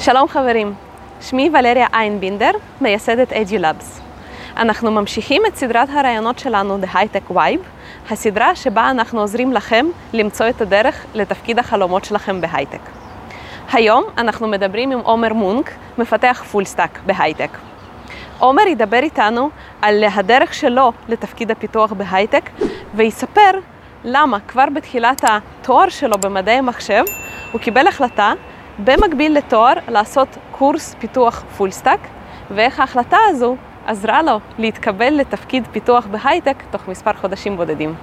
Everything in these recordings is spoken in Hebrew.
שלום חברים, שמי ולריה איינבינדר, מייסדת EduLabs. אנחנו ממשיכים את סדרת הרעיונות שלנו The High Tech Vibe, הסדרה שבה אנחנו עוזרים לכם למצוא את הדרך לתפקיד החלומות שלכם בהייטק. היום אנחנו מדברים עם עומר מונק, מפתח full stack בהייטק. עומר ידבר איתנו על הדרך שלו לתפקיד הפיתוח בהייטק ויספר למה כבר בתחילת התואר שלו במדעי המחשב הוא קיבל החלטה במקביל לתואר לעשות קורס פיתוח full stack ואיך ההחלטה הזו עזרה לו להתקבל לתפקיד פיתוח בהייטק תוך מספר חודשים בודדים.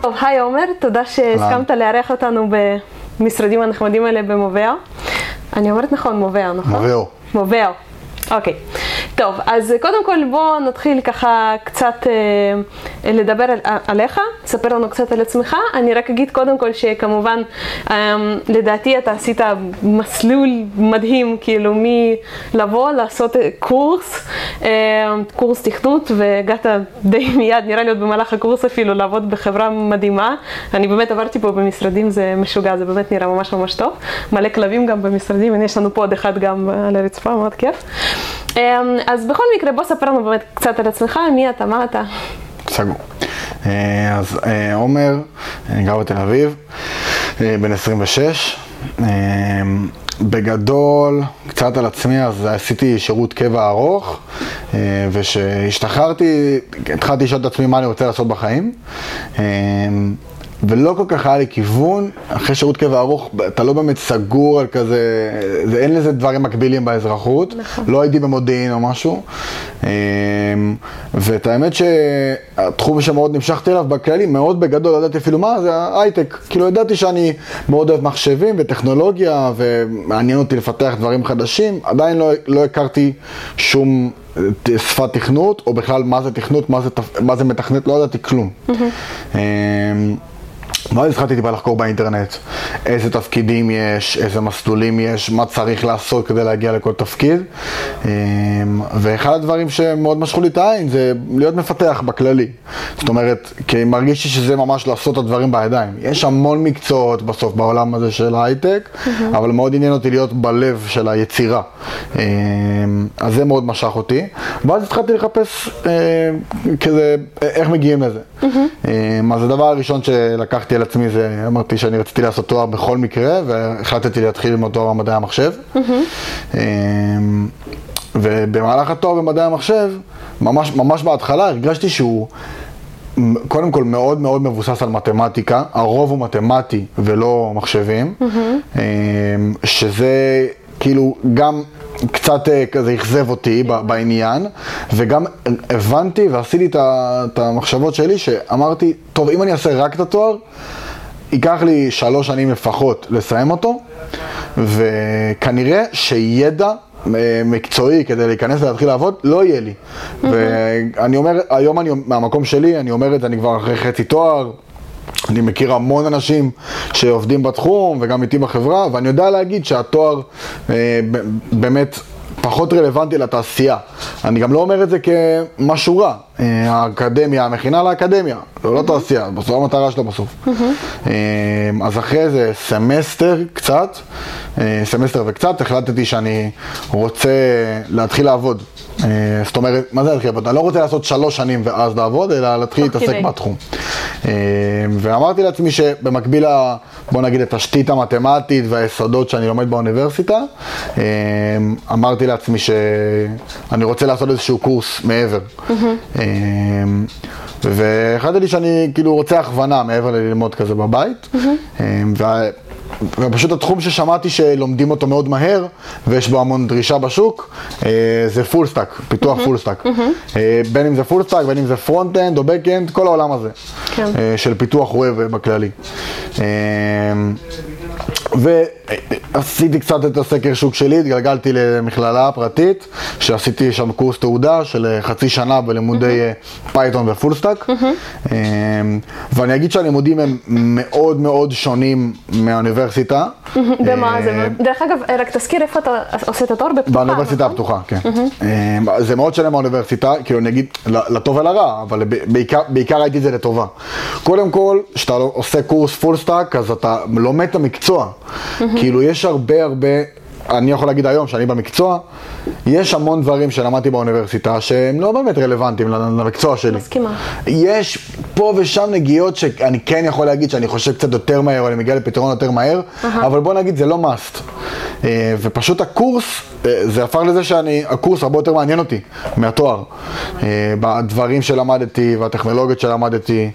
טוב, היי עומר, תודה שהסכמת לארח אותנו במשרדים הנחמדים האלה במובאו. אני אומרת נכון, מובאו, נכון? מובאו. מובאו, אוקיי. טוב, אז קודם כל בואו נתחיל ככה קצת אה, לדבר על, עליך, תספר לנו קצת על עצמך. אני רק אגיד קודם כל שכמובן, אה, לדעתי אתה עשית מסלול מדהים, כאילו מלבוא לעשות קורס, אה, קורס תכנות, והגעת די מיד, נראה לי עוד במהלך הקורס אפילו, לעבוד בחברה מדהימה. אני באמת עברתי פה במשרדים, זה משוגע, זה באמת נראה ממש ממש טוב. מלא כלבים גם במשרדים, הנה יש לנו פה עוד אחד גם על הרצפה, מאוד כיף. אז בכל מקרה, בוא ספר לנו באמת קצת על עצמך, מי אתה, מה אתה. סגור. אז עומר, גר בתל אביב, בן 26. בגדול, קצת על עצמי, אז עשיתי שירות קבע ארוך, וכשהשתחררתי, התחלתי לשאול את עצמי מה אני רוצה לעשות בחיים. ולא כל כך היה לי כיוון, אחרי שירות קבע ארוך, אתה לא באמת סגור על כזה, זה, אין לזה דברים מקבילים באזרחות, נכון. לא הייתי במודיעין או משהו. ואת האמת שהתחום שמאוד נמשכתי אליו בכללי, מאוד בגדול, לא ידעתי אפילו מה, זה ההייטק. כאילו ידעתי שאני מאוד אוהב מחשבים וטכנולוגיה, ומעניין אותי לפתח דברים חדשים, עדיין לא, לא הכרתי שום שפת תכנות, או בכלל מה זה תכנות, מה זה, מה זה מתכנת, לא ידעתי כלום. Mm-hmm. ואז התחלתי טיפה לחקור באינטרנט, איזה תפקידים יש, איזה מסלולים יש, מה צריך לעשות כדי להגיע לכל תפקיד. ואחד הדברים שמאוד משכו לי את העין זה להיות מפתח בכללי. זאת אומרת, כי מרגיש לי שזה ממש לעשות את הדברים בידיים. יש המון מקצועות בסוף בעולם הזה של הייטק, mm-hmm. אבל מאוד עניין אותי להיות בלב של היצירה. אז זה מאוד משך אותי. ואז התחלתי לחפש כזה, איך מגיעים לזה. אז הדבר הראשון שלקחתי על עצמי זה, אמרתי שאני רציתי לעשות תואר בכל מקרה, והחלטתי להתחיל ללמוד תואר במדעי המחשב. Mm-hmm. ובמהלך התואר במדעי המחשב, ממש, ממש בהתחלה הרגשתי שהוא קודם כל מאוד מאוד מבוסס על מתמטיקה, הרוב הוא מתמטי ולא מחשבים, mm-hmm. שזה כאילו גם קצת כזה אכזב אותי בעניין, וגם הבנתי ועשיתי את המחשבות שלי, שאמרתי, טוב, אם אני אעשה רק את התואר, ייקח לי שלוש שנים לפחות לסיים אותו, וכנראה שידע מקצועי כדי להיכנס ולהתחיל לעבוד, לא יהיה לי. Mm-hmm. ואני אומר, היום אני, מהמקום שלי, אני אומר את זה, אני כבר אחרי חצי תואר, אני מכיר המון אנשים שעובדים בתחום וגם איתי בחברה, ואני יודע להגיד שהתואר אה, באמת פחות רלוונטי לתעשייה. אני גם לא אומר את זה כמשהו רע. אה, האקדמיה, המכינה לאקדמיה, זה לא תעשייה, זו המטרה שלה בסוף. אה, אז אחרי זה סמסטר קצת, אה, סמסטר וקצת, החלטתי שאני רוצה להתחיל לעבוד. זאת אומרת, מה זה לעבוד? אני לא רוצה לעשות שלוש שנים ואז לעבוד, אלא להתחיל להתעסק בתחום. ואמרתי לעצמי שבמקביל, בוא נגיד, לתשתית המתמטית והיסודות שאני לומד באוניברסיטה, אמרתי לעצמי שאני רוצה לעשות איזשהו קורס מעבר. והחלטתי שאני כאילו רוצה הכוונה מעבר ללמוד כזה בבית. ופשוט התחום ששמעתי שלומדים אותו מאוד מהר ויש בו המון דרישה בשוק זה full stack, פיתוח full stack. בין אם זה full stack, בין אם זה front end או back end, כל העולם הזה של פיתוח web בכללי. עשיתי קצת את הסקר שוק שלי, התגלגלתי למכללה פרטית, שעשיתי שם קורס תעודה של אה, חצי שנה בלימודי Python ו full stack. ואני אגיד שהלימודים הם מאוד מאוד שונים מהאוניברסיטה. במה זה? דרך אגב, רק תזכיר איפה אתה עושה את התואר בפתוחה. באוניברסיטה נכון? הפתוחה, כן. זה מאוד שונה מהאוניברסיטה, כאילו אני אגיד לטוב ולרע, אבל בעיקר ראיתי את זה לטובה. קודם כל, כשאתה עושה קורס full stack, אז אתה לומד את המקצוע. כאילו יש הרבה הרבה, אני יכול להגיד היום שאני במקצוע, יש המון דברים שלמדתי באוניברסיטה שהם לא באמת רלוונטיים למקצוע שלי. מסכימה. יש פה ושם נגיעות שאני כן יכול להגיד שאני חושב קצת יותר מהר, או אני מגיע לפתרון יותר מהר, אבל בוא נגיד זה לא must. אה, ופשוט הקורס, אה, זה הפך לזה שאני, הקורס הרבה יותר מעניין אותי מהתואר. אה, בדברים שלמדתי והטכנולוגיות שלמדתי.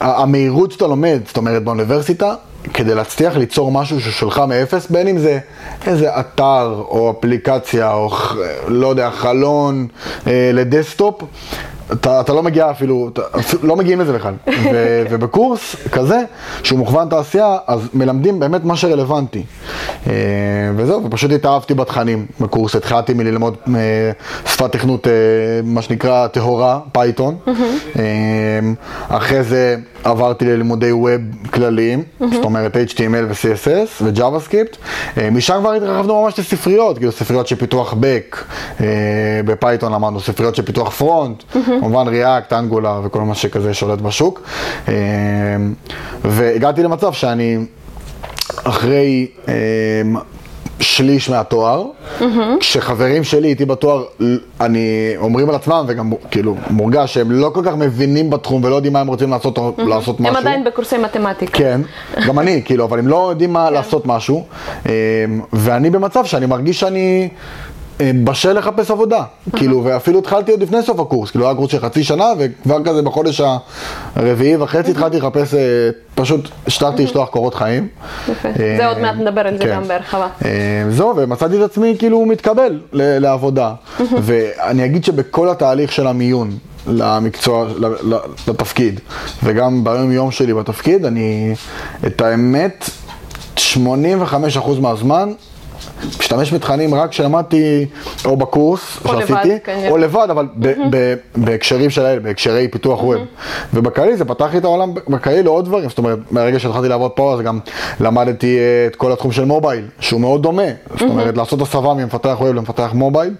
המהירות שאתה לומד, זאת אומרת באוניברסיטה, כדי להצליח ליצור משהו ששלך מאפס, בין אם זה איזה אתר או אפליקציה או לא יודע, חלון אה, ל desktop, אתה, אתה לא מגיע אפילו, אתה, לא מגיעים לזה בכלל. ו, ובקורס כזה, שהוא מוכוון תעשייה, אז מלמדים באמת מה שרלוונטי. אה, וזהו, ופשוט התאהבתי בתכנים בקורס, התחלתי מללמוד אה, שפת תכנות, אה, מה שנקרא טהורה, Python. אחרי זה עברתי ללימודי web כלליים, זאת אומרת HTML ו-CSS ו-JavaScript. משם כבר התרחבנו ממש לספריות, כאילו ספריות של פיתוח Back, ב Python למדנו ספריות של פיתוח front. כמובן React, Angular וכל מה שכזה שולט בשוק. אה, והגעתי למצב שאני אחרי אה, שליש מהתואר, כשחברים שלי איתי בתואר, אני אומרים על עצמם וגם כאילו מורגש שהם לא כל כך מבינים בתחום ולא יודעים מה הם רוצים לעשות, לעשות משהו. הם עדיין בקורסי מתמטיקה. כן, גם אני, כאילו, אבל הם לא יודעים מה כן. לעשות משהו. אה, ואני במצב שאני מרגיש שאני... אה, בשל לחפש עבודה, כאילו, ואפילו התחלתי עוד לפני סוף הקורס, כאילו היה קורס של חצי שנה, וכבר כזה בחודש הרביעי וחצי התחלתי לחפש, אה, פשוט השתלתי לשלוח קורות חיים. יפה, אה, זה עוד מעט נדבר על זה כן. גם בהרחבה. זהו, ומצאתי את עצמי כאילו מתקבל לעבודה, ואני אגיד שבכל התהליך של המיון, למקצוע, לתפקיד, וגם ביום יום שלי בתפקיד, אני, את האמת, 85% מהזמן משתמש בתכנים רק שלמדתי או בקורס או שעשיתי, לבד, כן, או לבד, אבל בהקשרים של האלה, בהקשרי פיתוח ווב. ובכללי זה פתח לי את העולם בכללי לעוד דברים, זאת אומרת, מהרגע שהתחלתי לעבוד פה אז גם למדתי אה, את כל התחום של מובייל, שהוא מאוד דומה, זאת אומרת, לעשות הסבה ממפתח ווב למפתח מובייל,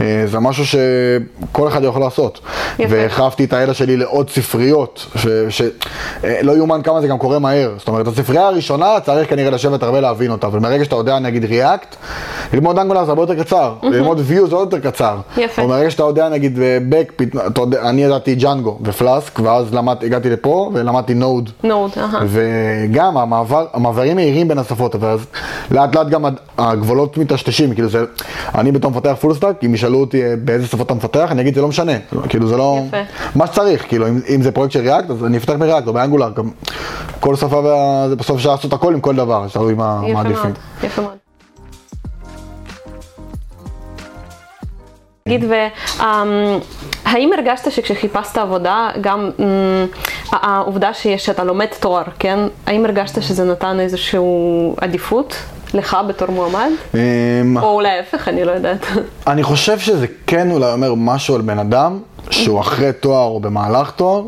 אה, זה משהו שכל אחד יכול לעשות. והרחבתי את הידע שלי לעוד ספריות, שלא יאומן כמה זה גם קורה מהר, זאת אומרת, הספרייה הראשונה צריך כנראה לשבת הרבה להבין אותה, אבל מרגע שאתה יודע נגיד ריאקט, ללמוד אנגולר זה הרבה יותר קצר, ללמוד view זה עוד יותר קצר. יפה. מרגע שאתה יודע נגיד back, אני ידעתי Django ו Flask, ואז למד, הגעתי לפה ולמדתי Node. Node, אהה. וגם המעבר, המעברים מהירים בין השפות, ואז לאט לאט גם הגבולות מטשטשים, כאילו זה, אני בתור מפתח full stack, אם ישאלו אותי אה, באיזה שפות אתה מפתח, אני אגיד זה לא משנה, כאילו זה לא, יפה. מה שצריך, כאילו אם, אם זה פרויקט של React, אז אני אפתח ב React או ב Angular, כל שפה, זה בסוף אפשר לעשות הכל עם כל דבר, תלוי מה עדיפים. יפה מאוד, יפה מאוד. תגיד, והאם הרגשת שכשחיפשת עבודה, גם העובדה שאתה לומד תואר, כן? האם הרגשת שזה נתן איזושהי עדיפות לך בתור מועמד? אמ, או להפך, אני לא יודעת. אני חושב שזה כן אולי אומר משהו על בן אדם, שהוא אחרי תואר או במהלך תואר.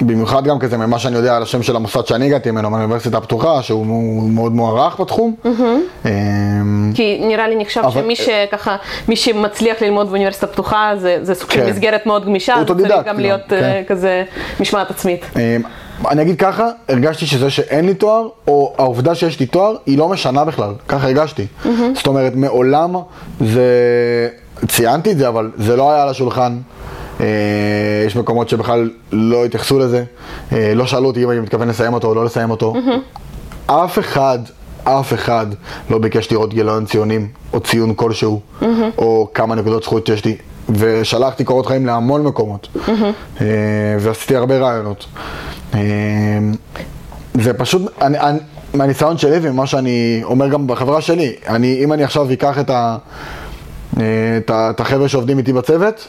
במיוחד גם כזה ממה שאני יודע על השם של המוסד שאני הגעתי ממנו, מהאוניברסיטה הפתוחה, שהוא מאוד מוערך בתחום. אמ, כי נראה לי נחשב שמי שככה, מי שמצליח ללמוד באוניברסיטה הפתוחה, זה סוג של כן. מסגרת מאוד גמישה, זה צריך גם להיות כן. אה, כזה משמעת עצמית. אמ, אני אגיד ככה, הרגשתי שזה שאין לי תואר, או העובדה שיש לי תואר, היא לא משנה בכלל, ככה הרגשתי. זאת אומרת, מעולם זה, ציינתי את זה, אבל זה לא היה על השולחן. אה, יש מקומות שבכלל לא התייחסו לזה, אה, לא שאלו אותי אם אני מתכוון לסיים אותו או לא לסיים אותו. אף אחד, אף אחד לא ביקש לראות גיליון ציונים או ציון כלשהו, או כמה נקודות זכות שיש לי. ושלחתי קורות חיים להמון מקומות, אה, ועשיתי הרבה רעיונות. זה פשוט, אני, אני, מהניסיון שלי וממה שאני אומר גם בחברה שלי, אני, אם אני עכשיו אקח את, ה, את, ה, את החבר'ה שעובדים איתי בצוות,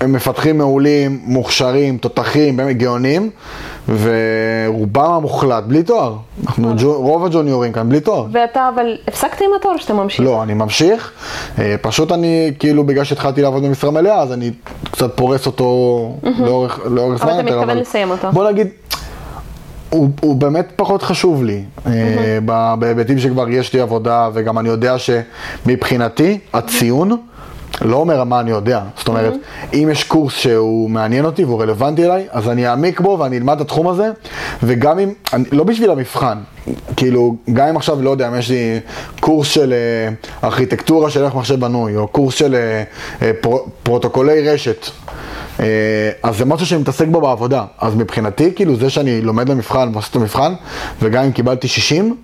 הם מפתחים מעולים, מוכשרים, תותחים, באמת גאונים, ורובם המוחלט בלי תואר. אנחנו, ג'ו, רוב הג'וניורים כאן בלי תואר. ואתה אבל הפסקת עם התואר שאתה ממשיך? לא, אני ממשיך. אה, פשוט אני, כאילו, בגלל שהתחלתי לעבוד במשרה מלאה, אז אני קצת פורס אותו לאורך, זמן אבל יותר. אתה מתכוון לסיים אותו. בוא נגיד, הוא, הוא באמת פחות חשוב לי, ב- בהיבטים שכבר יש לי עבודה, וגם אני יודע שמבחינתי, הציון לא אומר מה אני יודע. זאת אומרת, אם יש קורס שהוא מעניין אותי והוא רלוונטי אליי, אז אני אעמיק בו ואני אלמד את התחום הזה, וגם אם, אני, לא בשביל המבחן, כאילו, גם אם עכשיו, לא יודע, אם יש לי קורס של אה, ארכיטקטורה של איך מחשב בנוי, או קורס של אה, אה, פר, פרוטוקולי רשת. אה, אז זה משהו שאני מתעסק בו בעבודה. אז מבחינתי, כאילו, זה שאני לומד למבחן ועושה את המבחן, וגם אם קיבלתי 60,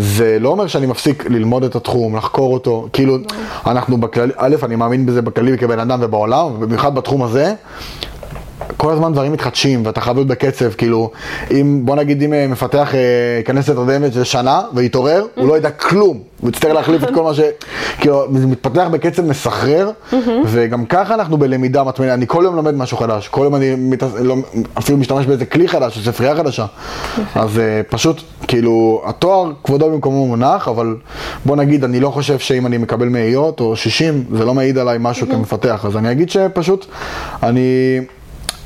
זה לא אומר שאני מפסיק ללמוד את התחום, לחקור אותו. כאילו, אנחנו בכללי, א', אני מאמין בזה בכללי כבן אדם ובעולם, ובמיוחד בתחום הזה. כל הזמן דברים מתחדשים ואתה חייב להיות בקצב, כאילו, אם, בוא נגיד אם אה, מפתח אה, ייכנס לתרדמת של שנה ויתעורר, הוא לא ידע כלום, הוא יצטרך להחליף את כל מה ש... כאילו, זה מתפתח בקצב מסחרר, וגם ככה אנחנו בלמידה מתמדת, אני כל יום לומד משהו חדש, כל יום אני מת... לא, אפילו משתמש באיזה כלי חדש, או ספרייה חדשה, אז אה, פשוט, כאילו, התואר כבודו במקומו מונח, אבל בוא נגיד, אני לא חושב שאם אני מקבל מאיות או 60, זה לא מעיד עליי משהו כמפתח, אז אני אגיד שפשוט, אני...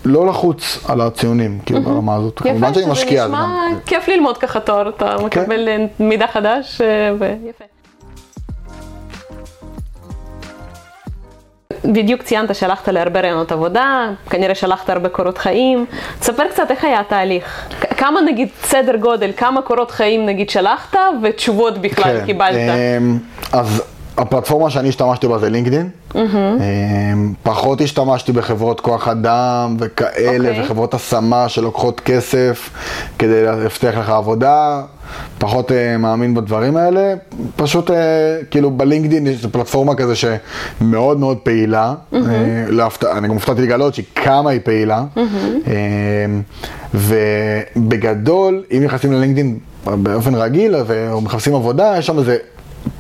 לא לחוץ על הציונים, כאילו ברמה הזאת. כמובן שאני משקיע, יפה, אז שזה גם- נשמע כיף ללמוד ככה תואר, אתה מקבל אה, מידע חדש, אה, ויפה. בדיוק ציינת שהלכת להרבה רעיונות עבודה, כנראה שלחת הרבה קורות חיים. תספר קצת איך היה התהליך. כמה נגיד סדר גודל, כמה קורות חיים נגיד שלחת ותשובות בכלל כן, קיבלת. אמ, אז הפלטפורמה שאני השתמשתי בה זה לינקדין. אמ, פחות השתמשתי בחברות כוח אדם וכאלה, אוקיי. וחברות השמה שלוקחות כסף כדי להבטיח לך עבודה. פחות אה, מאמין בדברים האלה, פשוט אה, כאילו בלינקדין יש פלטפורמה כזה שמאוד מאוד פעילה, אה, להפתע, אני גם הופתעתי לגלות שכמה היא פעילה, אה, ובגדול, אם נכנסים ללינקדין באופן רגיל ומחפשים עבודה, יש שם איזה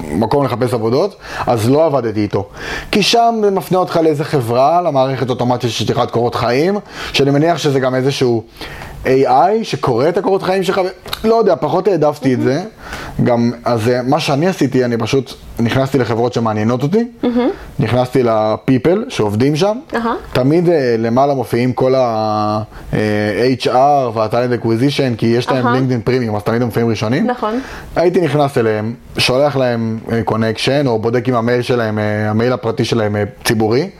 מקום לחפש עבודות, אז לא עבדתי איתו. כי שם זה מפנה אותך לאיזה חברה, למערכת אוטומטית של שטיחת קורות חיים, שאני מניח שזה גם איזשהו AI שקורא את הקורות חיים שלך, לא יודע, פחות העדפתי את זה. גם, אז אה, מה שאני עשיתי, אני פשוט נכנסתי לחברות שמעניינות אותי, נכנסתי ל people שעובדים שם. תמיד אה, למעלה מופיעים כל ה-HR וה-Talent Acquisition, כי יש להם. LinkedIn Premium, אז תמיד הם מופיעים ראשונים. נכון. הייתי נכנס אליהם, שולח להם connection, או בודק אם המייל שלהם, אה, המייל הפרטי שלהם אה, ציבורי,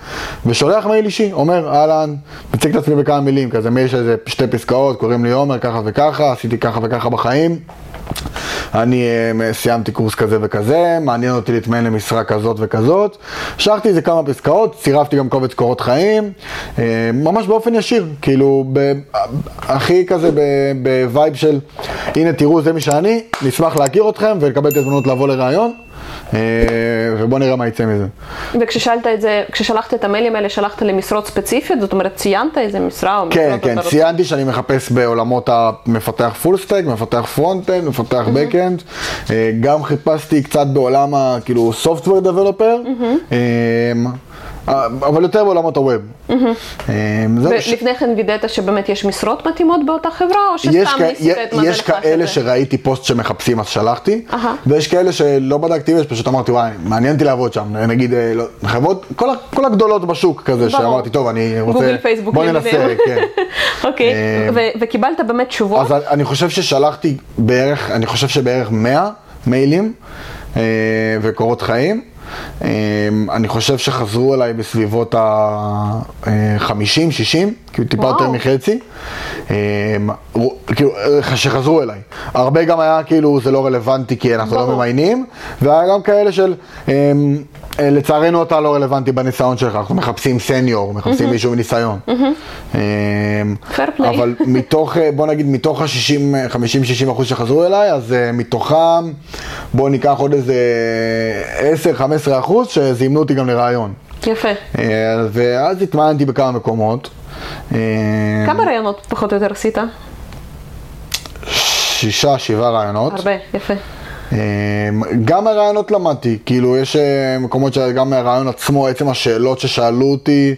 ושולח מייל אישי, אומר, אהלן, מציג את עצמי בכמה מילים, כזה מייל של שתי פסקאות, קוראים לי עומר, ככה וככה, עשיתי ככה וככה בחיים. אני אה, סיימתי קורס כזה וכזה, מעניין אותי להתמיין למשרה כזאת וכזאת. שלחתי איזה כמה פסקאות, צירפתי גם קובץ קורות חיים, אה, ממש באופן ישיר, כאילו, הכי כזה ב vibe של, הנה תראו זה מי שאני, נשמח להכיר אתכם ולקבל את ההזדמנות לבוא לראיון, אה, ובואו נראה מה יצא מזה. וכששאלת את זה, כששלחת את המיילים האלה, שלחת למשרות ספציפיות? זאת אומרת, ציינת איזה משרה או כן, כן? ציינתי שאני מחפש בעולמות המפתח full stack, מפתח front-end, מפתח back-end. אה, גם חיפשתי קצת בעולם ה... כאילו software developer, אה, אבל יותר בעולמות הווב. אה, זהו, ש- ולפני כן וידאת שבאמת יש משרות מתאימות באותה חברה, או שסתם ניסית את מזלך יש כאלה? שראיתי פוסט שמחפשים אז שלחתי. ויש כאלה שלא בדקתי ופשוט אמרתי וואי, מעניין אותי לעבוד שם, נגיד אה, לא, חברות, כל, הגדולות בשוק כזה. שאמרתי טוב אני רוצה, גוגל, פייסבוק, בוא ננסה. כן. אוקיי, אה, וקיבלת באמת תשובות? אז אני חושב ששלחתי בערך, אני חושב שבערך 100 מיילים אה, וקורות חיים. אה, אני חושב שחזרו אליי בסביבות ה-50, 60, כאילו טיפה. יותר מחצי. רו- כאילו, אה, שחזרו אליי. הרבה גם היה כאילו זה לא רלוונטי כי אנחנו לא. ממיינים, והיה גם כאלה של אה, לצערנו אתה לא רלוונטי בניסיון שלך, אנחנו מחפשים סניור, מחפשים מישהו עם ניסיון. אה, play. אבל מתוך, אה, בוא נגיד, מתוך ה-60, 50-60 אחוז שחזרו אליי, אז אה, מתוכם, בוא ניקח עוד איזה 10-15 אחוז שזימנו אותי גם לראיון. יפה. אה, ואז התמענתי בכמה מקומות. אה, כמה רעיונות פחות או יותר עשית? שישה, שבעה רעיונות. הרבה, יפה. גם מהרעיונות למדתי, כאילו יש אה, מקומות שגם מהרעיון עצמו, עצם השאלות ששאלו אותי,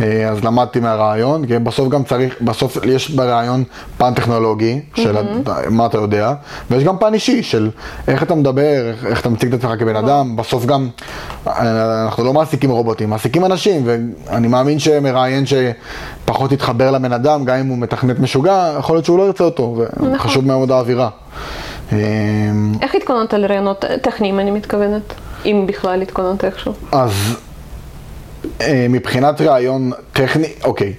אה, אז למדתי מהרעיון, כי בסוף גם צריך, בסוף יש ברעיון פן טכנולוגי, של mm-hmm. מה אתה יודע, ויש גם פן אישי של איך אתה מדבר, איך, איך אתה מציג את עצמך כבן אדם, בסוף גם, אנחנו לא מעסיקים רובוטים, מעסיקים אנשים, ואני מאמין שמראיין שפחות יתחבר לבן אדם, גם אם הוא מתכנת משוגע, יכול להיות שהוא לא ירצה אותו, וחשוב נכון. מאוד האווירה. אמ, איך התכוננת לרעיונות טכניים, אני מתכוונת? אם בכלל התכוננת איכשהו. אז אה, מבחינת רעיון טכני, אוקיי.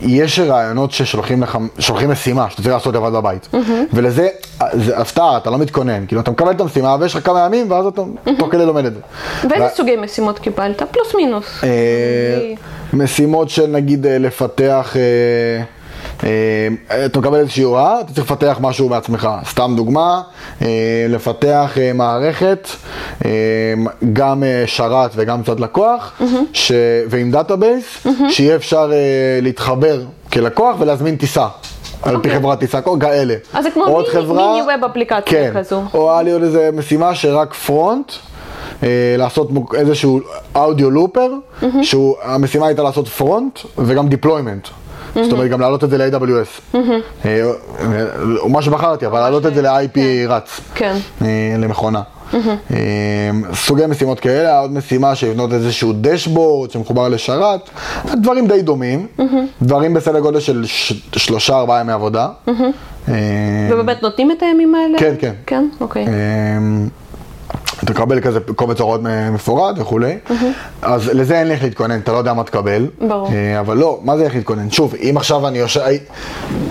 יש רעיונות ששולחים לך, שולחים משימה, שאתה צריך לעשות לבד בבית. Mm-hmm. ולזה, זה הפתעה, אתה לא מתכונן. כאילו, אתה מקבל את המשימה ויש לך כמה ימים, ואז אתה תוך כדי לומד את זה. ואיזה סוגי משימות קיבלת? פלוס מינוס. אה, משימות של נגיד אה, לפתח... אה, אתה מקבל איזושהי הוראה, אתה צריך לפתח משהו בעצמך. סתם דוגמה, אה, לפתח אה, מערכת, גם שרת וגם צד לקוח, mm-hmm. ש... ועם database, mm-hmm. שיהיה אפשר להתחבר כלקוח ולהזמין טיסה. על פי אוקיי. חברת טיסה, כל כאלה. אז זה כמו mini, web אפליקציה כן. כזו. או היה לי עוד איזה משימה שרק front. לעשות איזשהו audio looper. שהמשימה הייתה לעשות front וגם deployment. זאת אומרת, גם להעלות את זה ל-AWS. אה, מה שבחרתי, אבל להעלות את זה ל-IP כן. רץ. כן. אה, למכונה. אה, סוגי משימות כאלה, עוד משימה לבנות איזשהו דשבורד שמחובר לשרת, דברים די דומים, דברים בסדר גודל של שלושה ארבעה ימי עבודה. ובאמת נותנים את הימים האלה? כן, כן. כן, אוקיי. אתה תקבל כזה קובץ הוראות מפורט וכולי, mm-hmm. אז לזה אין לי איך להתכונן, אתה לא יודע מה תקבל. ברור. אה, אבל לא, מה זה איך להתכונן? שוב, אם עכשיו אני יושב,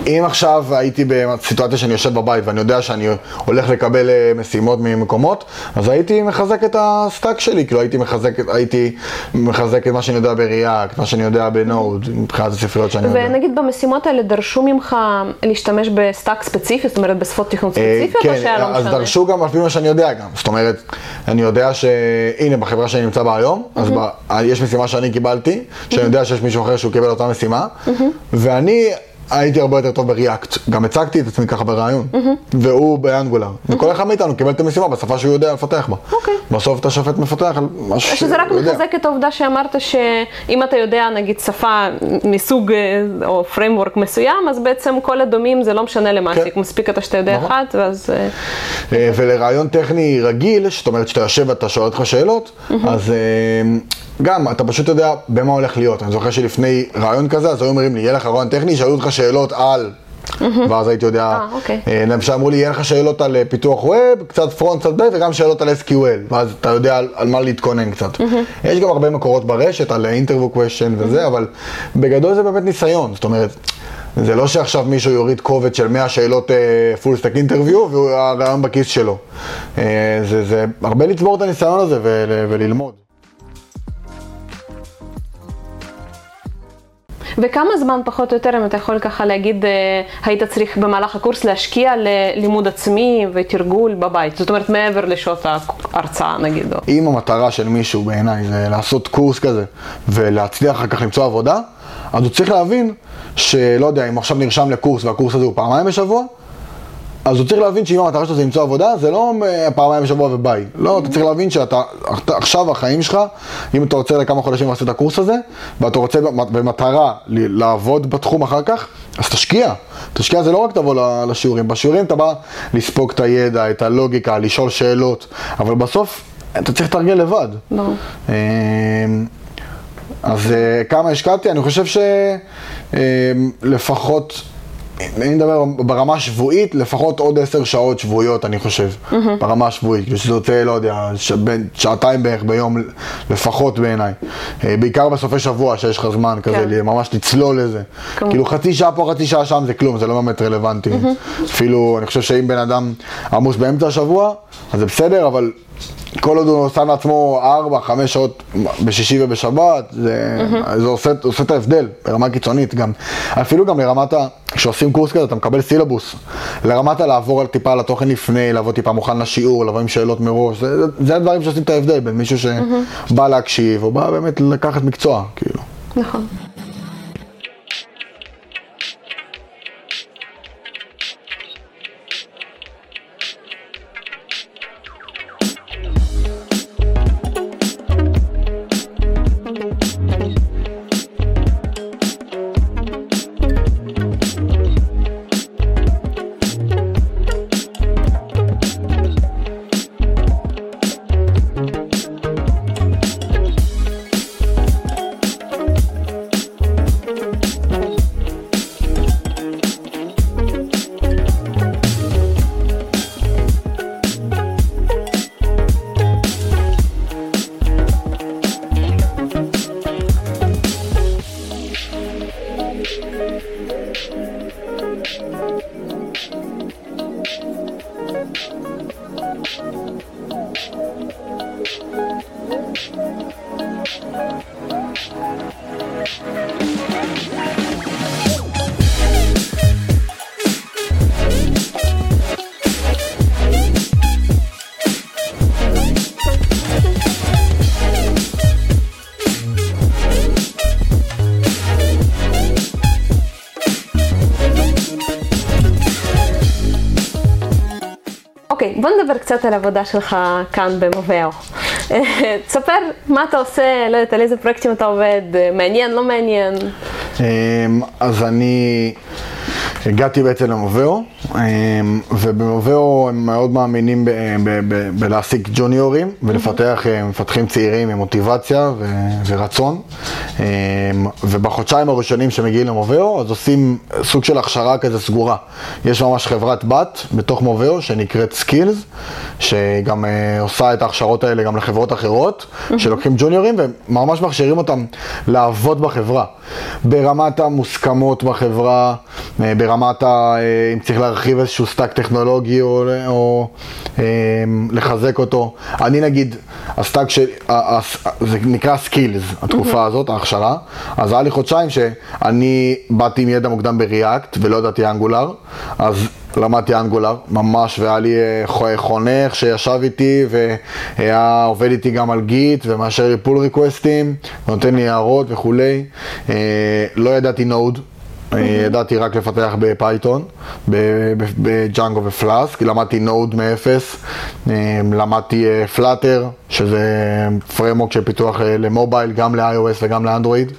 אם עכשיו הייתי בסיטואציה שאני יושב בבית ואני יודע שאני הולך לקבל אה, משימות ממקומות, אז הייתי מחזק את ה stack שלי, כאילו הייתי מחזק, הייתי מחזק את מה שאני יודע ב React, מה שאני יודע ב Node, מבחינת הספריות שאני יודע. ונגיד במשימות האלה דרשו ממך להשתמש ב stack ספציפי, זאת אומרת בשפות תכנות אה, ספציפיות, כן, או שהיה לא משנה? כן, אז דרשו גם לפי מה שאני יודע גם, זאת אומרת... אני יודע שהנה בחברה שאני נמצא בה היום, אז ב... יש משימה שאני קיבלתי, שאני יודע שיש מישהו אחר שהוא קיבל אותה משימה, ואני הייתי הרבה יותר טוב בריאקט. גם הצגתי את עצמי ככה ברעיון. והוא באנגולר. וכל אחד מאיתנו קיבל את המשימה בשפה שהוא יודע לפתח בה. אוקיי. בסוף אתה שופט מפתח על משהו שהוא יודע. שזה רק מחזק את העובדה שאמרת שאם אתה יודע נגיד שפה מסוג אה, או framework מסוים, אז בעצם כל הדומים זה לא משנה למעסיק. כן. מספיק אתה שאתה יודע נכון. אחת, ואז... אה, אה, ולרעיון טכני רגיל, זאת אומרת שאתה יושב ואתה שואל אותך שאלות, אז גם, אתה פשוט יודע במה הולך להיות. אני זוכר שלפני ראיון כזה, אז היו אומרים לי, יהיה לך ראיון טכני, שאלו אותך שאלות על... ואז הייתי יודע, אה, אוקיי. אה, למשל אמרו לי, יהיה לך שאלות על אה, פיתוח web, קצת front, קצת back וגם שאלות על SQL, ואז אתה יודע על, על מה להתכונן קצת. יש גם הרבה מקורות ברשת על interview question וזה, אבל בגדול זה באמת ניסיון, זאת אומרת, זה לא שעכשיו מישהו יוריד קובץ של 100 שאלות full stack interview והראיון בכיס שלו. זה, זה הרבה לצבור את הניסיון הזה וללמוד. וכמה זמן פחות או יותר, אם אתה יכול ככה להגיד, אה, היית צריך במהלך הקורס להשקיע ללימוד עצמי ותרגול בבית? זאת אומרת, מעבר לשעות ההרצאה נגיד. אם המטרה של מישהו בעיניי זה לעשות קורס כזה ולהצליח אחר כך למצוא עבודה, אז הוא צריך להבין שלא יודע, אם עכשיו נרשם לקורס והקורס הזה הוא פעמיים בשבוע, אז הוא צריך להבין שאם המטרה שלו זה למצוא עבודה, זה לא פעמיים בשבוע וביי. לא, אתה צריך להבין שאתה, עכשיו החיים שלך, אם אתה רוצה לכמה חודשים לעשות את הקורס הזה, ואתה רוצה במטרה לעבוד בתחום אחר כך, אז תשקיע. תשקיע זה לא רק תבוא לשיעורים, בשיעורים אתה בא לספוג את הידע, את הלוגיקה, לשאול שאלות, אבל בסוף אתה צריך לתרגל לבד. לא. אז אה, כמה השקעתי? אני חושב שלפחות... אני מדבר ברמה שבועית, לפחות עוד עשר שעות שבועיות, אני חושב, mm-hmm. ברמה שבועית, כאילו שזה יוצא, לא יודע, בין שעתיים בערך ביום, לפחות בעיניי. אה, בעיקר בסופי שבוע, שיש לך זמן כזה, כן. ממש לצלול לזה. כמו. כאילו חצי שעה פה, חצי שעה שם, זה כלום, זה לא באמת רלוונטי. Mm-hmm. אפילו, אני חושב שאם בן אדם עמוס באמצע השבוע, אז זה בסדר, אבל כל עוד הוא שם לעצמו 4-5 שעות בשישי ובשבת, זה, mm-hmm. זה עושה, עושה את ההבדל ברמה קיצונית גם. אפילו גם לרמת ה... כשעושים קורס כזה אתה מקבל סילבוס. לרמת הלעבור על טיפה על התוכן לפני, לבוא טיפה מוכן לשיעור, לבוא עם שאלות מראש, זה, זה הדברים שעושים את ההבדל בין מישהו שבא mm-hmm. להקשיב, או בא באמת לקחת מקצוע, כאילו. נכון. בוא נדבר קצת על העבודה שלך כאן במובאו. תספר מה אתה עושה, לא יודעת, על איזה פרויקטים אתה עובד, מעניין, לא מעניין. אמ, אז אני הגעתי בעצם למובאו, אמ, ובמובאו הם מאוד מאמינים בלהעסיק ג'וניורים ולפתח אה, מפתחים צעירים עם מוטיבציה ורצון. אמ, ובחודשיים הראשונים שמגיעים למובאו, אז עושים סוג של הכשרה כזה סגורה. יש ממש חברת בת בתוך Moveo שנקראת Skills, שגם אה, עושה את ההכשרות האלה גם לחברות אחרות, שלוקחים ג'וניורים וממש מכשירים אותם לעבוד בחברה. ברמת המוסכמות בחברה, אה, ברמת ה... אם צריך להרחיב איזשהו stack טכנולוגי או, או אה, לחזק אותו. אני נגיד, ה stack של, זה נקרא Skills, התקופה הזאת, ההכשרה. אז היה לי חודשיים שאני באתי עם ידע מוקדם ב React ולא ידעתי Angular, אז למדתי Angular ממש, והיה לי אה, חונך שישב איתי והיה עובד איתי גם על Git ומאשר לי pull requestים, נותן לי הערות וכולי. אה, לא ידעתי Node. אה, ידעתי רק לפתח ב Python, ב Django ו Flask, למדתי Node מאפס, למדתי Flutter, שזה פרמוק של פיתוח למובייל, גם ל-iOS וגם לאנדרואיד.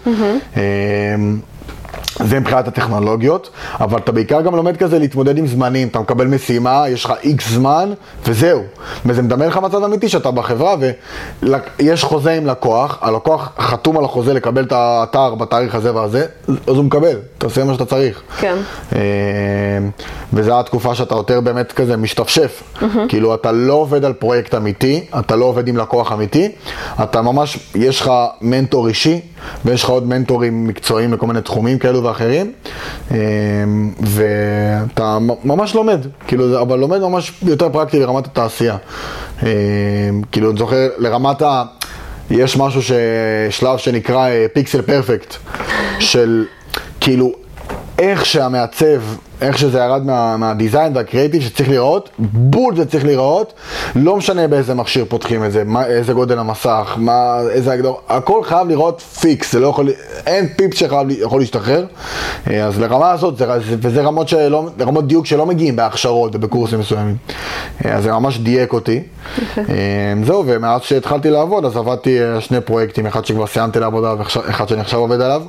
זה מבחינת הטכנולוגיות, אבל אתה בעיקר גם לומד כזה להתמודד עם זמנים, אתה מקבל משימה, יש לך איקס זמן, וזהו. וזה מדמה לך מצב אמיתי שאתה בחברה ויש חוזה עם לקוח, הלקוח חתום על החוזה לקבל את האתר בתאריך הזה והזה, אז הוא מקבל, אתה עושה מה שאתה צריך. כן. אה, וזו התקופה שאתה יותר באמת כזה משתפשף. Mm-hmm. כאילו, אתה לא עובד על פרויקט אמיתי, אתה לא עובד עם לקוח אמיתי, אתה ממש, יש לך מנטור אישי, ויש לך עוד מנטורים מקצועיים לכל מיני תחומים כאלו ואחרים, אמ, ואתה ממש לומד, כאילו, אבל לומד ממש יותר פרקטי לרמת התעשייה. אמ, כאילו, אני זוכר, לרמת ה... יש משהו, ש... שלב שנקרא פיקסל פרפקט, של כאילו, איך שהמעצב איך שזה ירד מה, מהדיזיין והקריאיטיב שצריך לראות, בול זה צריך לראות, לא משנה באיזה מכשיר פותחים את זה, מה, איזה גודל המסך, מה, איזה הגדרות, הכל חייב לראות fix, זה לא יכול, אין פיקסל שיכול להשתחרר, אה, אז לרמה הזאת, זה, וזה רמות, שלא, רמות דיוק שלא מגיעים בהכשרות ובקורסים מסוימים, אה, אז זה ממש דייק אותי. אה, זהו, ומאז שהתחלתי לעבוד, אז עבדתי שני פרויקטים, אחד שכבר סיימתי לעבודה ואחד שאני עכשיו עובד עליו.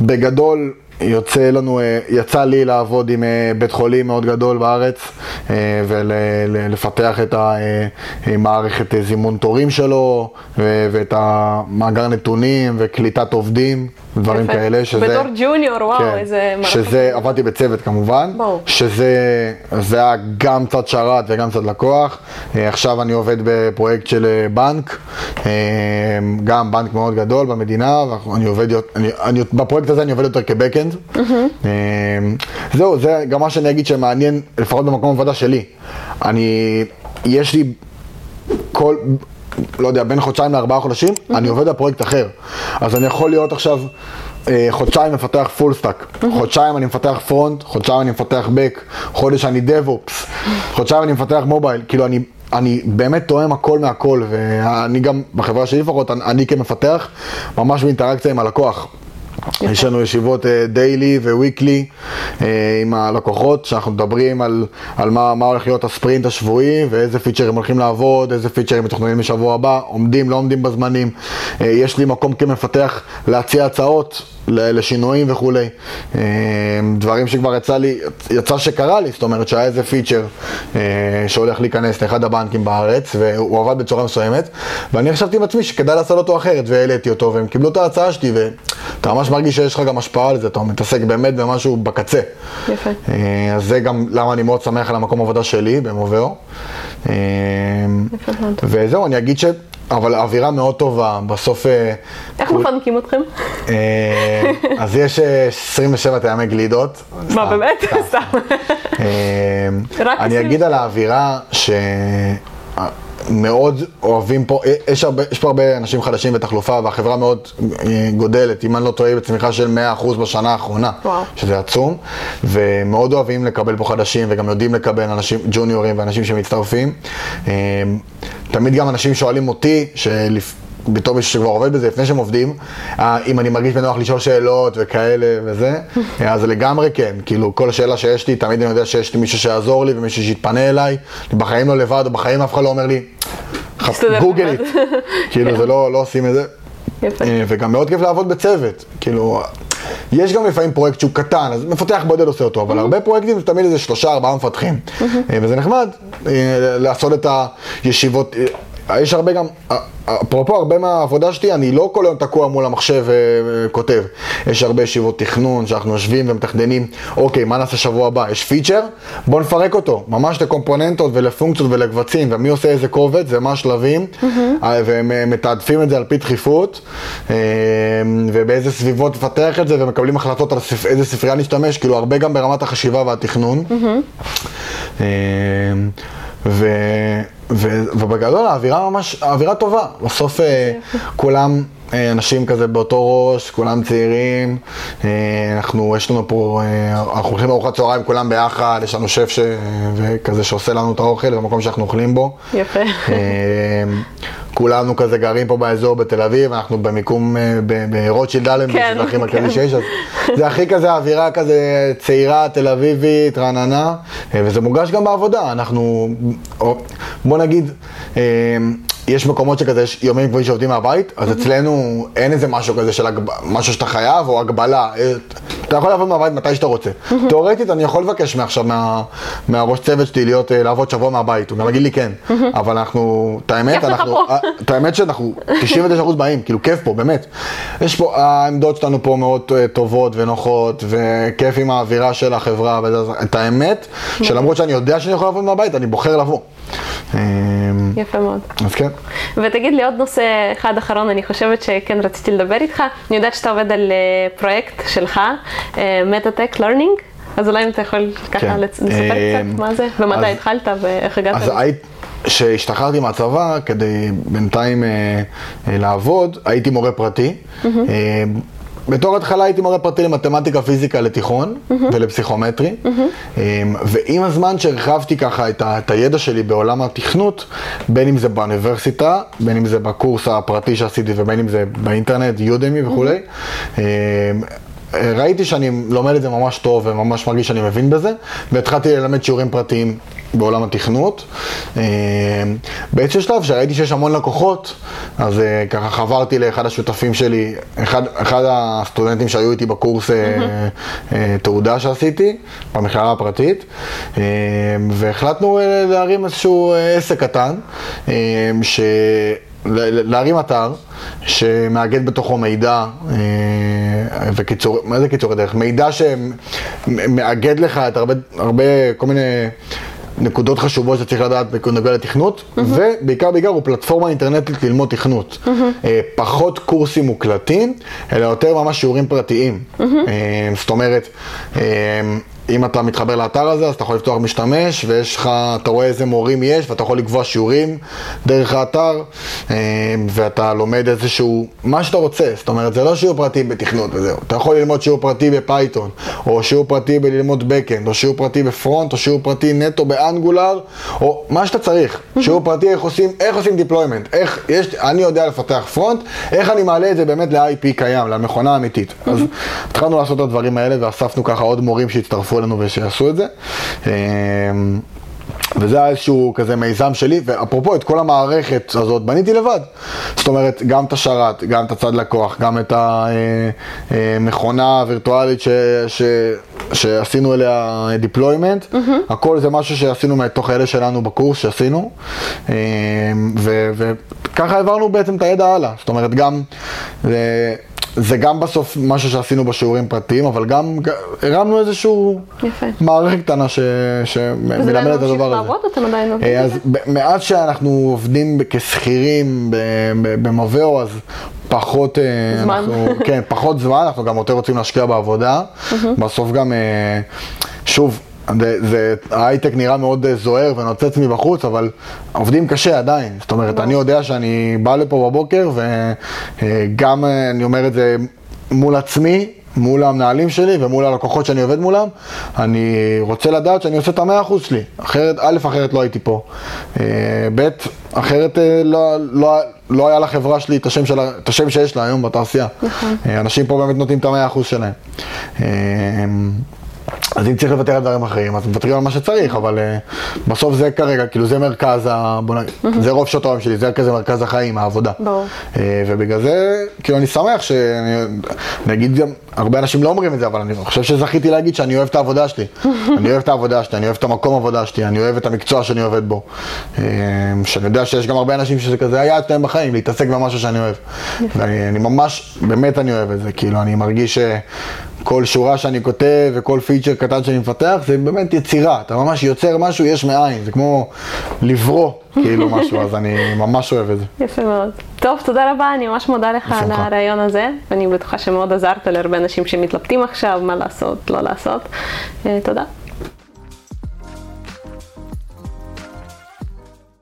בגדול, יוצא לנו, אה, יצא לי לעבוד עם אה, בית חולים מאוד גדול בארץ אה, ולפתח את המערכת זימון תורים שלו ואת המאגר נתונים וקליטת עובדים. דברים יפה. כאלה, שזה... בתור ג'וניור, וואו, כן, איזה מערכת. שזה, עבדתי בצוות כמובן, בואו. שזה זה היה גם צד שרת וגם צד לקוח. עכשיו אני עובד בפרויקט של בנק, גם בנק מאוד גדול במדינה, ואני עובד, אני, אני, בפרויקט הזה אני עובד יותר כבקאנד. Mm-hmm. זהו, זה גם מה שאני אגיד שמעניין, לפחות במקום עבודה שלי. אני, יש לי כל... לא יודע, בין חודשיים לארבעה חודשים, mm-hmm. אני עובד על פרויקט אחר. אז אני יכול להיות עכשיו אה, חודשיים מפתח full stack, mm-hmm. חודשיים אני מפתח front, חודשיים אני מפתח back, חודש אני DevOps, חודשיים אני מפתח מובייל, כאילו אני... אני באמת טועם הכל מהכל, ואני גם, בחברה שלי לפחות, אני, אני כמפתח, ממש באינטראקציה עם הלקוח. יש לנו ישיבות דיילי וויקלי עם הלקוחות, שאנחנו מדברים על, על מה, מה הולך להיות הספרינט השבועי ואיזה פיצ'רים הולכים לעבוד, איזה פיצ'רים מתוכננים בשבוע הבא, עומדים, לא עומדים בזמנים. אה, יש לי מקום כמפתח להציע הצעות לשינויים וכולי. אה, דברים שכבר יצא לי, יצא שקרה לי, זאת אומרת שהיה איזה פיצ'ר אה, שהולך להיכנס לאחד הבנקים בארץ והוא עבד בצורה מסוימת ואני חשבתי עם עצמי שכדאי לעשות אותו אחרת והעליתי אותו והם קיבלו את ההצעה שלי ואתה ממש מרגיש שיש לך גם השפעה על זה, אתה מתעסק באמת במשהו בקצה. יפה. אה, אז זה גם למה אני מאוד שמח על המקום עבודה שלי במובאו. וזהו, אני אגיד ש... אבל האווירה מאוד טובה, בסוף... אה, איך מפנקים אתכם? אה, אז יש 27 אה, טעמי גלידות. מה, באמת? סתם. אני אגיד על האווירה ש... מאוד אוהבים פה, יש, הרבה, יש פה הרבה אנשים חדשים בתחלופה והחברה מאוד גודלת, אם אני לא טועה, בצמיחה של 100% בשנה האחרונה, וואו. שזה עצום, ומאוד אוהבים לקבל פה חדשים וגם יודעים לקבל אנשים ג'וניורים ואנשים שמצטרפים. תמיד גם אנשים שואלים אותי, שלפ... בתור מישהו שכבר עובד בזה לפני שהם עובדים, אה, אם אני מרגיש בנוח לשאול שאלות וכאלה וזה, אז לגמרי כן, כאילו כל שאלה שיש לי, תמיד אני יודע שיש לי מישהו שיעזור לי ומישהו שיתפנה אליי, בחיים לא לבד, או בחיים אף אחד לא אומר לי, תסתדר גוגל לבד." איט, כאילו זה לא, לא עושים את זה. יפה. אה, וגם מאוד כיף לעבוד בצוות, כאילו, יש גם לפעמים פרויקט שהוא קטן, אז מפתח בודד עושה אותו, אבל הרבה פרויקטים זה תמיד איזה שלושה ארבעה מפתחים, אה, וזה נחמד אה, לעשות את הישיבות. אה, יש הרבה גם, אה, אפרופו הרבה מהעבודה שלי, אני לא כל היום תקוע מול המחשב וכותב. יש הרבה ישיבות תכנון שאנחנו יושבים ומתכננים, אוקיי, מה נעשה שבוע הבא? יש פיצ'ר? בוא נפרק אותו, ממש לקומפוננטות ולפונקציות ולקבצים, ומי עושה איזה קובץ ומה השלבים, אה, והם מתעדפים את זה על פי דחיפות, אה, ובאיזה סביבות לפתח את זה, ומקבלים החלטות על איזה ספרייה נשתמש, כאילו הרבה גם ברמת החשיבה והתכנון. אה, ו, ו, ובגדול האווירה ממש, האווירה טובה. בסוף אה, כולם אה, אנשים כזה באותו ראש, כולם צעירים. אה, אנחנו, יש לנו פה, אנחנו הולכים לארוחת צהריים כולם ביחד, יש לנו שף ש, וכזה שעושה לנו את האוכל במקום שאנחנו אוכלים בו. יפה. כולנו כזה גרים פה באזור בתל אביב, אנחנו במיקום אה, ברוטשילד אלנבי, כן, שזה הכי מרכזי כן. שיש, אז זה הכי כזה אווירה כזה צעירה, תל אביבית, רעננה, אה, וזה מורגש גם בעבודה, אנחנו, בוא נגיד, אה, יש מקומות שכזה, יש יומים קבועים שעובדים מהבית, אז אצלנו אין איזה משהו כזה של הגב- משהו שאתה חייב או הגבלה. אה, אתה יכול לעבוד מהבית מתי שאתה רוצה. תאורטית אני יכול לבקש מעכשיו מה- מהראש צוות שלי להיות, אה, לעבוד שבוע מהבית, הוא גם יגיד לי כן. אבל אנחנו, את האמת, אנחנו. אה, את האמת שאנחנו 99% באים, כאילו כיף פה, באמת. יש פה, העמדות שלנו פה מאוד טובות ונוחות, וכיף עם האווירה של החברה, את האמת, שלמרות שאני יודע שאני יכול לעבוד מהבית, אני בוחר לבוא. אה, יפה מאוד. אז כן. ותגיד לי עוד נושא אחד אחרון, אני חושבת שכן רציתי לדבר איתך. אני יודעת שאתה עובד על אה, פרויקט שלך, מטה-טק learning, אז אולי אם אתה יכול ככה כן. לספר אה, קצת מה זה, ומתי התחלת ואיך הגעת אז לזה. היית, כשהשתחררתי מהצבא, כדי בינתיים אה, אה, לעבוד, הייתי מורה פרטי. אה, בתור התחלה הייתי מורה פרטי למתמטיקה, פיזיקה, לתיכון ולפסיכומטרי. אה, ועם הזמן שהרחבתי ככה את, ה, את הידע שלי בעולם התכנות, בין אם זה באוניברסיטה, בין אם זה בקורס הפרטי שעשיתי ובין אם זה באינטרנט, יודמי וכולי. אה, ראיתי שאני לומד את זה ממש טוב וממש מרגיש שאני מבין בזה, והתחלתי ללמד שיעורים פרטיים בעולם התכנות. אה, באיזשהו שלב, שראיתי שיש המון לקוחות, אז אה, ככה חברתי לאחד השותפים שלי, אחד, אחד הסטודנטים שהיו איתי בקורס אה, תעודה שעשיתי, במכללה הפרטית, והחלטנו להרים איזשהו עסק קטן, ש... להרים אתר שמאגד בתוכו מידע אה, וקיצור, מה זה קיצורי דרך? מידע שמאגד לך את הרבה, הרבה, כל מיני נקודות חשובות שצריך לדעת בנוגע לתכנות, ובעיקר בעיקר הוא פלטפורמה אינטרנטית ללמוד תכנות. אה, פחות קורסים מוקלטים, אלא יותר ממש שיעורים פרטיים. אה, זאת אומרת, אה, אם אתה מתחבר לאתר הזה, אז אתה יכול לפתוח משתמש, ויש לך, אתה רואה איזה מורים יש, ואתה יכול לקבוע שיעורים דרך האתר, אה, ואתה לומד איזשהו, מה שאתה רוצה. זאת אומרת, זה לא שיעור פרטי בתכנות וזהו. אתה יכול ללמוד שיעור פרטי ב Python, או שיעור פרטי בללמוד backend, או שיעור פרטי ב front, או שיעור פרטי נטו ב Angular, או מה שאתה צריך. שיעור פרטי איך עושים, איך עושים deployment, איך, יש, אני יודע לפתח front, איך אני מעלה את זה באמת ל-IP קיים, למכונה אמיתית. אז התחלנו לעשות את הדברים האלה, ואספנו ככה עוד מורים שהצטרפו אלינו ושיעשו את זה. אמ, וזה היה איזשהו כזה מיזם שלי, ואפרופו, את כל המערכת הזאת בניתי לבד. זאת אומרת, גם את השרת, גם את הצד לקוח, גם את המכונה הווירטואלית ש, ש, שעשינו אליה deployment, הכל זה משהו שעשינו מתוך אלה שלנו בקורס שעשינו, אמ, ו, וככה העברנו בעצם את הידע הלאה. זאת אומרת, גם... זה, זה גם בסוף משהו שעשינו בשיעורים פרטיים, אבל גם הרמנו איזשהו יפה. מערכת קטנה ש- וזה שמלמד עדיין את ממשיך הדבר הזה. לעבוד, אתם עדיין עובדים אה, אז מאז שאנחנו עובדים כשכירים ב- ב- במבאו, אז פחות, אה, זמן. אנחנו, כן, פחות זמן, אנחנו גם יותר רוצים להשקיע בעבודה. בסוף גם, אה, שוב, זה, זה, ההייטק נראה מאוד אה, זוהר ונוצץ מבחוץ, אבל עובדים קשה עדיין. זאת אומרת, אני יודע שאני בא לפה בבוקר, וגם, אה, אני אומר את זה מול עצמי, מול המנהלים שלי ומול הלקוחות שאני עובד מולם, אני רוצה לדעת שאני עושה את המאה אחוז שלי. אחרת, א', אחרת לא הייתי פה. אה, ב', אחרת אה, לא, לא, לא היה לחברה שלי את השם, שלה, את השם שיש לה היום בתעשייה. נכון. אנשים פה באמת נותנים את המאה אחוז שלהם. אז אם צריך לוותר על דברים אחרים, אז מוותרים על מה שצריך, אבל uh, בסוף זה כרגע, כאילו זה מרכז, ה... בוא נגיד, mm-hmm. זה רוב שעות היום שלי, זה כזה מרכז החיים, העבודה. ברור. Uh, ובגלל זה, כאילו אני שמח שאני, אני אגיד גם, הרבה אנשים לא אומרים את זה, אבל אני חושב שזכיתי להגיד שאני אוהב את העבודה שלי. אני אוהב את העבודה שלי, אני אוהב את המקום העבודה שלי, אני אוהב את המקצוע שאני עובד בו. Uh, שאני יודע שיש גם הרבה אנשים שזה כזה היעד שלהם בחיים, להתעסק במשהו שאני אוהב. ואני ממש, באמת אני אוהב את זה, כאילו אני מרגיש שכל שורה שאני כותב וכל פיצ'ר קטן שאני מפתח, זה באמת יצירה, אתה ממש יוצר משהו יש מאין, זה כמו לברוא כאילו משהו, אז אני ממש אוהב את זה. יפה מאוד. טוב, תודה רבה, אני ממש מודה לך על הרעיון הזה, ואני בטוחה שמאוד עזרת להרבה אנשים שמתלבטים עכשיו מה לעשות, לא לעשות. אה, תודה.